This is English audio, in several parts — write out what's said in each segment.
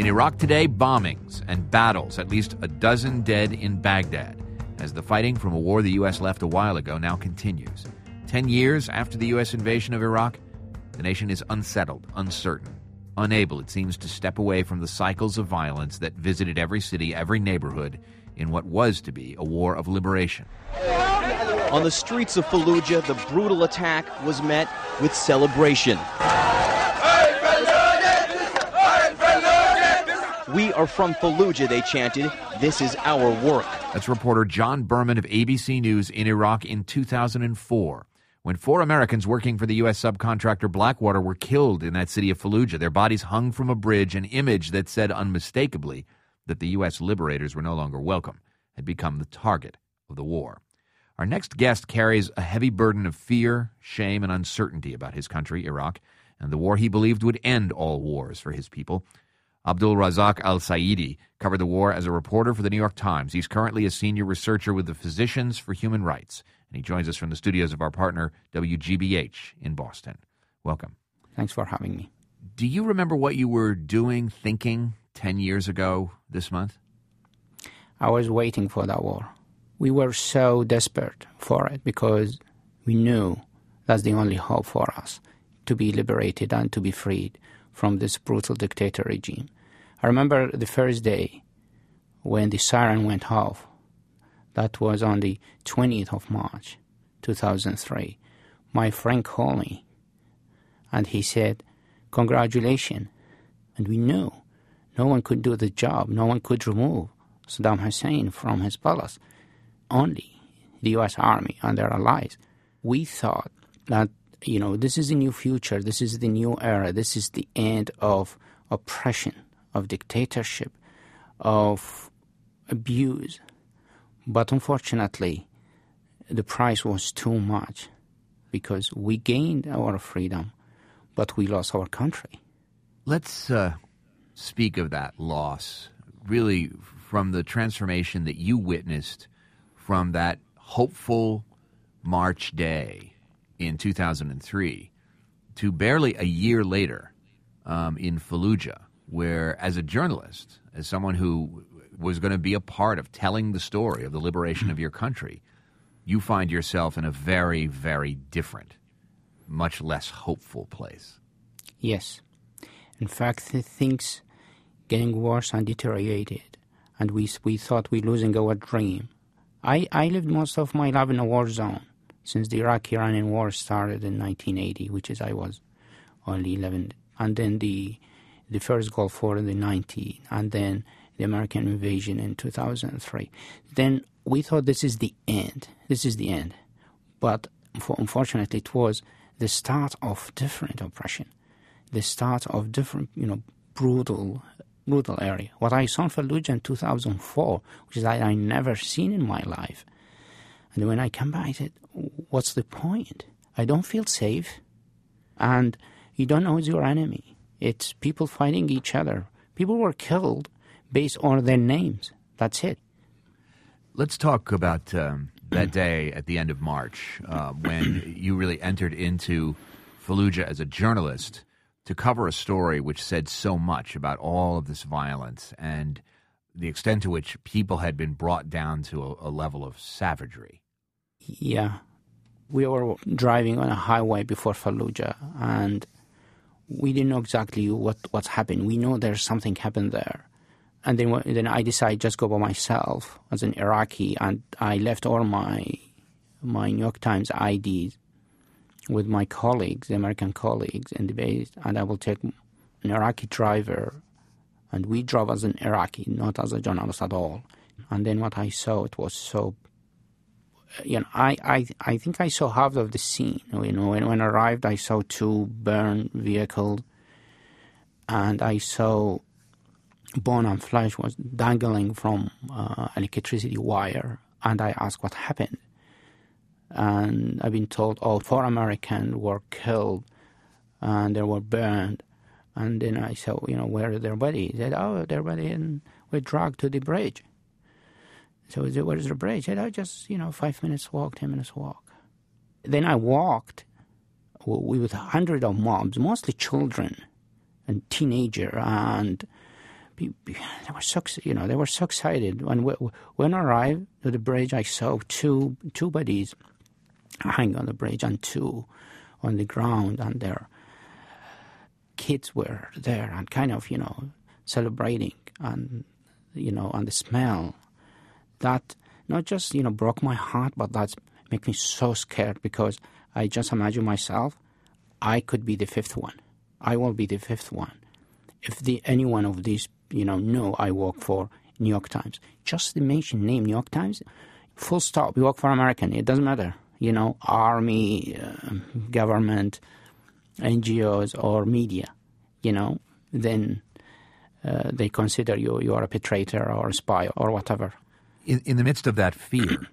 In Iraq today, bombings and battles, at least a dozen dead in Baghdad, as the fighting from a war the U.S. left a while ago now continues. Ten years after the U.S. invasion of Iraq, the nation is unsettled, uncertain, unable, it seems, to step away from the cycles of violence that visited every city, every neighborhood in what was to be a war of liberation. On the streets of Fallujah, the brutal attack was met with celebration. We are from Fallujah, they chanted. This is our work. That's reporter John Berman of ABC News in Iraq in 2004 when four Americans working for the U.S. subcontractor Blackwater were killed in that city of Fallujah. Their bodies hung from a bridge, an image that said unmistakably that the U.S. liberators were no longer welcome, had become the target of the war. Our next guest carries a heavy burden of fear, shame, and uncertainty about his country, Iraq, and the war he believed would end all wars for his people. Abdulrazzaq Al-Saiedi covered the war as a reporter for the New York Times. He's currently a senior researcher with the Physicians for Human Rights and he joins us from the studios of our partner, WGBH, in Boston. Welcome. Thanks for having me. Do you remember what you were doing, thinking 10 years ago this month? I was waiting for that war. We were so desperate for it because we knew that's the only hope for us to be liberated and to be freed from this brutal dictator regime. I remember the first day when the siren went off that was on the 20th of March, 2003. My friend called me and he said, Congratulations. And we knew no one could do the job, no one could remove Saddam Hussein from his palace, only the US Army and their allies. We thought that, you know, this is the new future, this is the new era, this is the end of oppression, of dictatorship, of abuse, but unfortunately, the price was too much because we gained our freedom, but we lost our country. Let's uh, speak of that loss, really, from the transformation that you witnessed from that hopeful March day in 2003 to barely a year later um, in Fallujah, where, as a journalist, as someone who was going to be a part of telling the story of the liberation of your country, you find yourself in a very, very different, much less hopeful place. Yes. In fact, things getting worse and deteriorated, and we, we thought we were losing our dream. I, I lived most of my life in a war zone since the Iraq-Iranian war started in 1980, which is I was only 11, and then the the first Gulf War in the 90s, and then the American invasion in 2003. Then we thought this is the end. This is the end. But unfortunately, it was the start of different oppression, the start of different, you know, brutal, brutal area. What I saw in Fallujah in 2004, which is that I never seen in my life. And when I come back, I said, what's the point? I don't feel safe. And you don't know it's your enemy. It's people fighting each other. People were killed based on their names. That's it. Let's talk about um, that day at the end of March uh, when you really entered into Fallujah as a journalist to cover a story which said so much about all of this violence and the extent to which people had been brought down to a, a level of savagery. Yeah. We were driving on a highway before Fallujah and we didn't know exactly what, what's happened. We know there's something happened there and then then I decided just go by myself as an Iraqi, and I left all my my New York Times IDs with my colleagues, American colleagues in the base, and I will take an Iraqi driver, and we drove as an Iraqi, not as a journalist at all. And then what I saw, it was so. You know, I, I, I think I saw half of the scene. You know, when, when I arrived, I saw two burned vehicles, and I saw bone and flesh was dangling from uh, electricity wire, and I asked what happened. And I've been told, oh, four Americans were killed and they were burned. And then I saw, oh, you know, where their body? He said, oh, their bodies were dragged to the bridge. So I said, where is the bridge? He said, oh, just, you know, five minutes walk, ten minutes walk. Then I walked with a hundred of mobs, mostly children and teenager and they were so you know they were so excited when we, when I arrived to the bridge. I saw two two bodies hanging on the bridge and two on the ground, and their kids were there and kind of you know celebrating and you know and the smell that not just you know broke my heart, but that's make me so scared because I just imagine myself I could be the fifth one. I will be the fifth one. If the any one of these, you know, know I work for New York Times, just the mention name New York Times, full stop. You work for American. It doesn't matter, you know, army, uh, government, NGOs, or media. You know, then uh, they consider you you are a traitor or a spy or whatever. In, in the midst of that fear,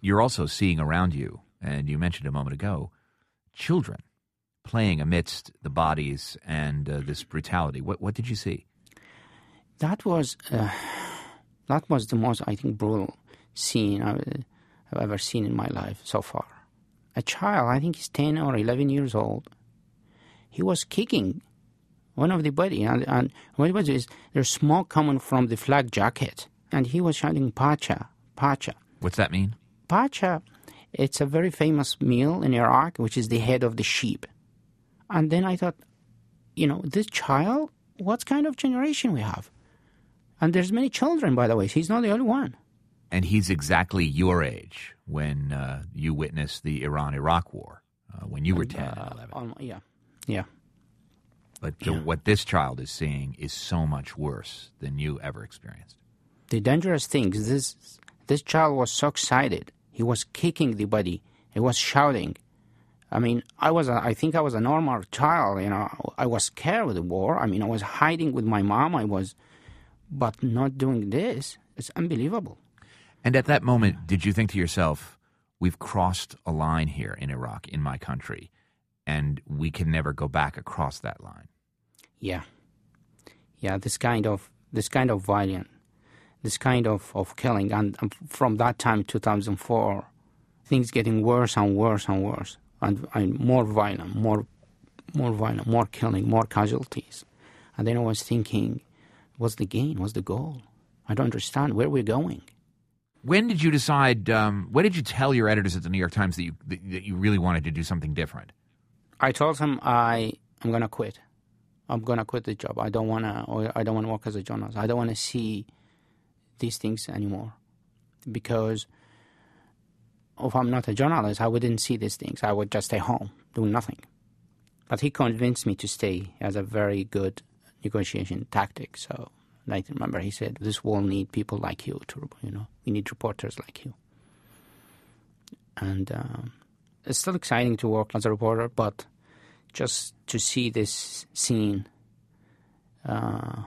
you're also seeing around you, and you mentioned a moment ago, children playing amidst the bodies and uh, this brutality. What what did you see? That was uh, that was the most I think brutal scene I've, ever seen in my life so far. A child, I think he's ten or eleven years old. He was kicking one of the body, and, and what it was is there's smoke coming from the flak jacket, and he was shouting "Pacha, Pacha." What's that mean? Pacha, it's a very famous meal in Iraq, which is the head of the sheep. And then I thought, you know, this child, what kind of generation we have? And there's many children, by the way. He's not the only one. And he's exactly your age when uh, you witnessed the Iran-Iraq War, uh, when you were 10 uh, 11. Um, yeah, yeah. But the, yeah. what this child is seeing is so much worse than you ever experienced. The dangerous thing is this, this child was so excited. He was kicking the body. He was shouting. I mean, I was, a, I think I was a normal child. You know, I was scared of the war. I mean, I was hiding with my mom. I was, but not doing this. It's unbelievable. And at that moment, did you think to yourself, "We've crossed a line here in Iraq, in my country, and we can never go back across that line"? Yeah, yeah. This kind of this kind of violence, this kind of of killing, and, and from that time, 2004, things getting worse and worse and worse and, and more violent, more, more violent, more killing, more casualties. And then I was thinking, what's the gain? What's the goal? I don't understand where we're going. When did you decide? Um, when did you tell your editors at the New York Times that you that you really wanted to do something different? I told him I am going to quit. I'm going to quit the job. I don't want to. I don't want to work as a journalist. I don't want to see these things anymore because if I'm not a journalist, I wouldn't see these things. I would just stay home, doing nothing. But he convinced me to stay as a very good negotiation tactic. So I remember he said, "This will need people like you to, you know, we need reporters like you." And um, it's still exciting to work as a reporter, but just to see this scene, uh,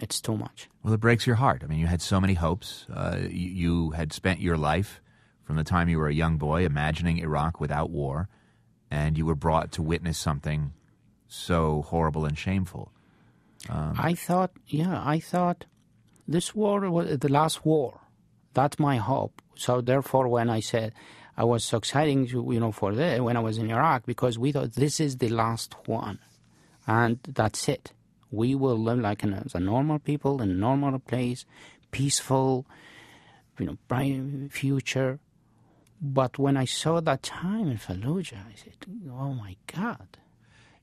it's too much. Well, it breaks your heart. I mean, you had so many hopes. Uh, you, you had spent your life from the time you were a young boy, imagining Iraq without war, and you were brought to witness something so horrible and shameful. Um, I thought, yeah, I thought this war was the last war. That's my hope. So therefore, when I said I was so exciting, you know, for the when I was in Iraq, because we thought this is the last one, and that's it. We will live like an, as a normal people in a normal place, peaceful, you know, bright future. But when I saw that time in Fallujah, I said, "Oh my God,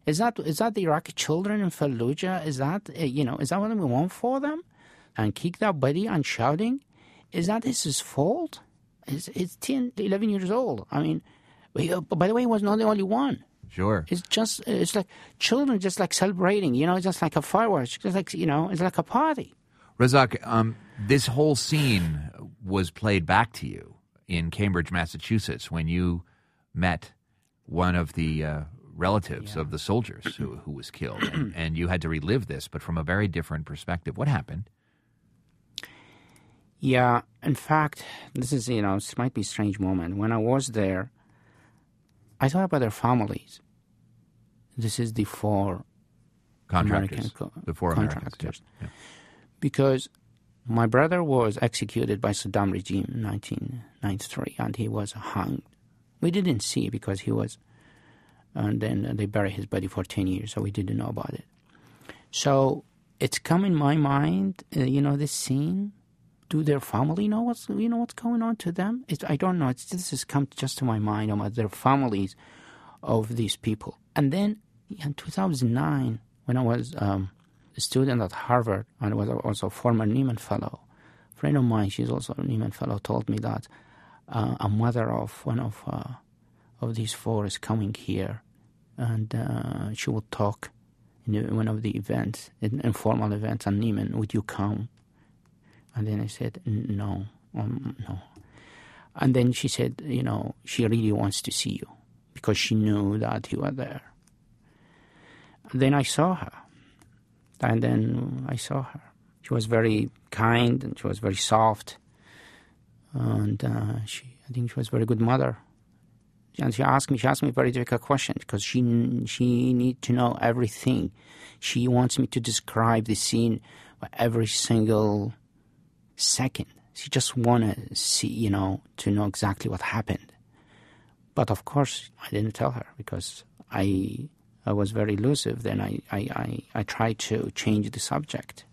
is that is that the Iraqi children in Fallujah? Is that eh, you know is that what we want for them? And kick that buddy and shouting, is that his fault? It's, it's 10, 11 years old. I mean, uh, by the way, he was not the only one. Sure. It's just it's like children just like celebrating, you know, just like a fireworks, just like you know, it's like a party. Razzaq, um, this whole scene was played back to you in Cambridge, Massachusetts, when you met one of the uh, relatives yeah. of the soldiers who, who was killed, and, and, you had to relive this, but from a very different perspective. What happened? Yeah, in fact, this is you know this might be a strange moment. When I was there, I thought about their families. This is the four contractors, co- the four contractors, yeah. because my brother was executed by Saddam regime in 1993, and he was hung. We didn't see because he was, and then they buried his body for 10 years, so we didn't know about it. So it's come in my mind, uh, you know, this scene. Do their family know what's you know what's going on to them? It's, I don't know. It's, this has come just to my mind about their families of these people. And then in 2009, when I was um, a student at Harvard and was also a former Nieman Fellow, a friend of mine, she's also a Nieman Fellow, told me that uh, a mother of one of uh, of these four is coming here, and uh, she will talk in one of the events, informal events, and Nieman, would you come? And then I said, no, um, no. And then she said, you know, she really wants to see you because she knew that you were there. And then I saw her. And then I saw her. She was very kind and she was very soft. And uh, she, I think she was a very good mother. And she asked me, she asked me a very difficult question because she she need to know everything. She wants me to describe the scene every single second. She just want to see, you know, to know exactly what happened. But of course, I didn't tell her because I I was very elusive. Then I I, I, I tried to change the subject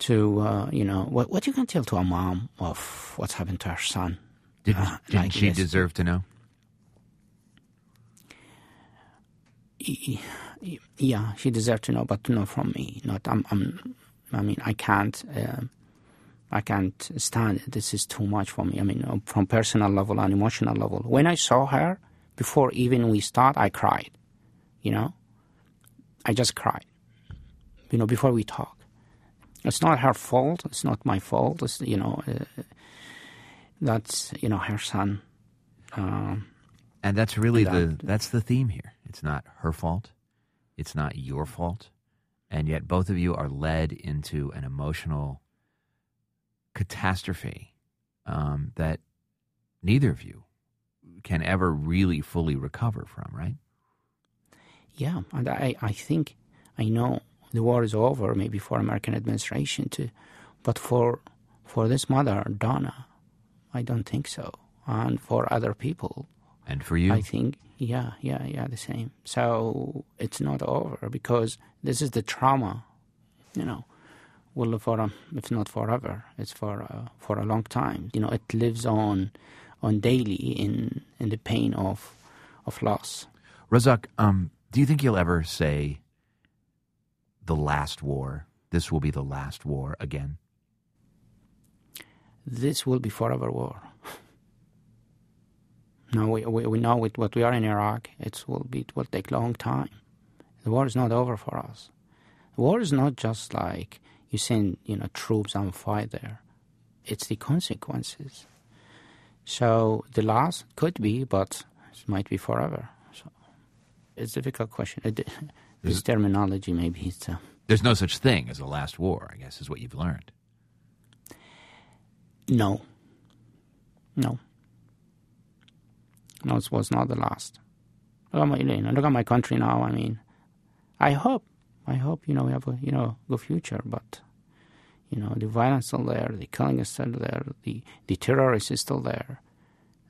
to uh, you know what what you can tell to a mom of what's happened to her son. Did, uh, did like she this. deserve to know? Yeah, she deserved to know, but to know from me. Not I'm. I'm I mean, I can't. Uh, I can't stand it. This is too much for me. I mean, uh, from personal level and emotional level. When I saw her, before even we start, I cried. You know, I just cried. You know, before we talk. It's not her fault. It's not my fault. It's, you know, uh, that's you know her son. Um, and that's really that, the that's the theme here. It's not her fault. It's not your fault. And yet, both of you are led into an emotional catastrophe um, that neither of you can ever really fully recover from, right? Yeah, and I, I think I know the war is over, maybe for American administration too, but for for this mother, Donna, I don't think so. And for other people, and for you, I think yeah, yeah, yeah, the same. So it's not over because this is the trauma, you know will for um, if not forever, it's for uh, for a long time. You know, it lives on on daily in in the pain of of loss. Razzaq, um, do you think you'll ever say the last war? This will be the last war again. This will be forever war. No, we, we, we know with what we are in Iraq, it will be it will take a long time. The war is not over for us. The war is not just like you send you know troops and fight there. It's the consequences. So the last could be, but it might be forever. So it's a difficult question. It, this terminology maybe it's. Uh, There's no such thing as a last war. I guess is what you've learned. No. No. No, it was not the last. Look at my, you know, look at my country now. I mean, I hope I hope you know we have a you know good future, but you know the violence is still there, the killing is still there, the the terrorists is still there,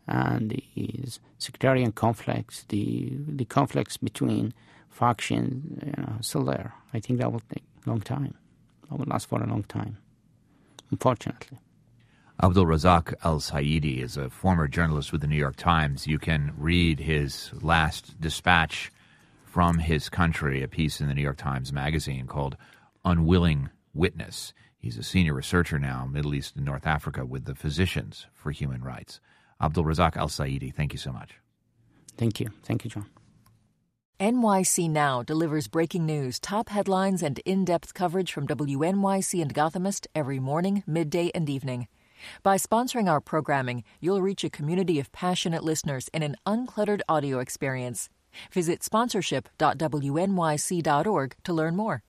and the sectarian conflicts, the the conflicts between factions, you know, still there. I think that will take a long time. That will last for a long time, unfortunately. Abdulrazzaq Al-Saiedi is a former journalist with the New York Times. You can read his last dispatch from his country, a piece in the New York Times Magazine called Unwilling Witness. He's a senior researcher now, Middle East and North Africa, with the Physicians for Human Rights. Abdulrazzaq Al-Saiedi, thank you so much. Thank you. Thank you, John. NYC Now delivers breaking news, top headlines, and in depth coverage from WNYC and Gothamist every morning, midday, and evening. By sponsoring our programming, you'll reach a community of passionate listeners in an uncluttered audio experience. Visit sponsorship.wnyc.org to learn more.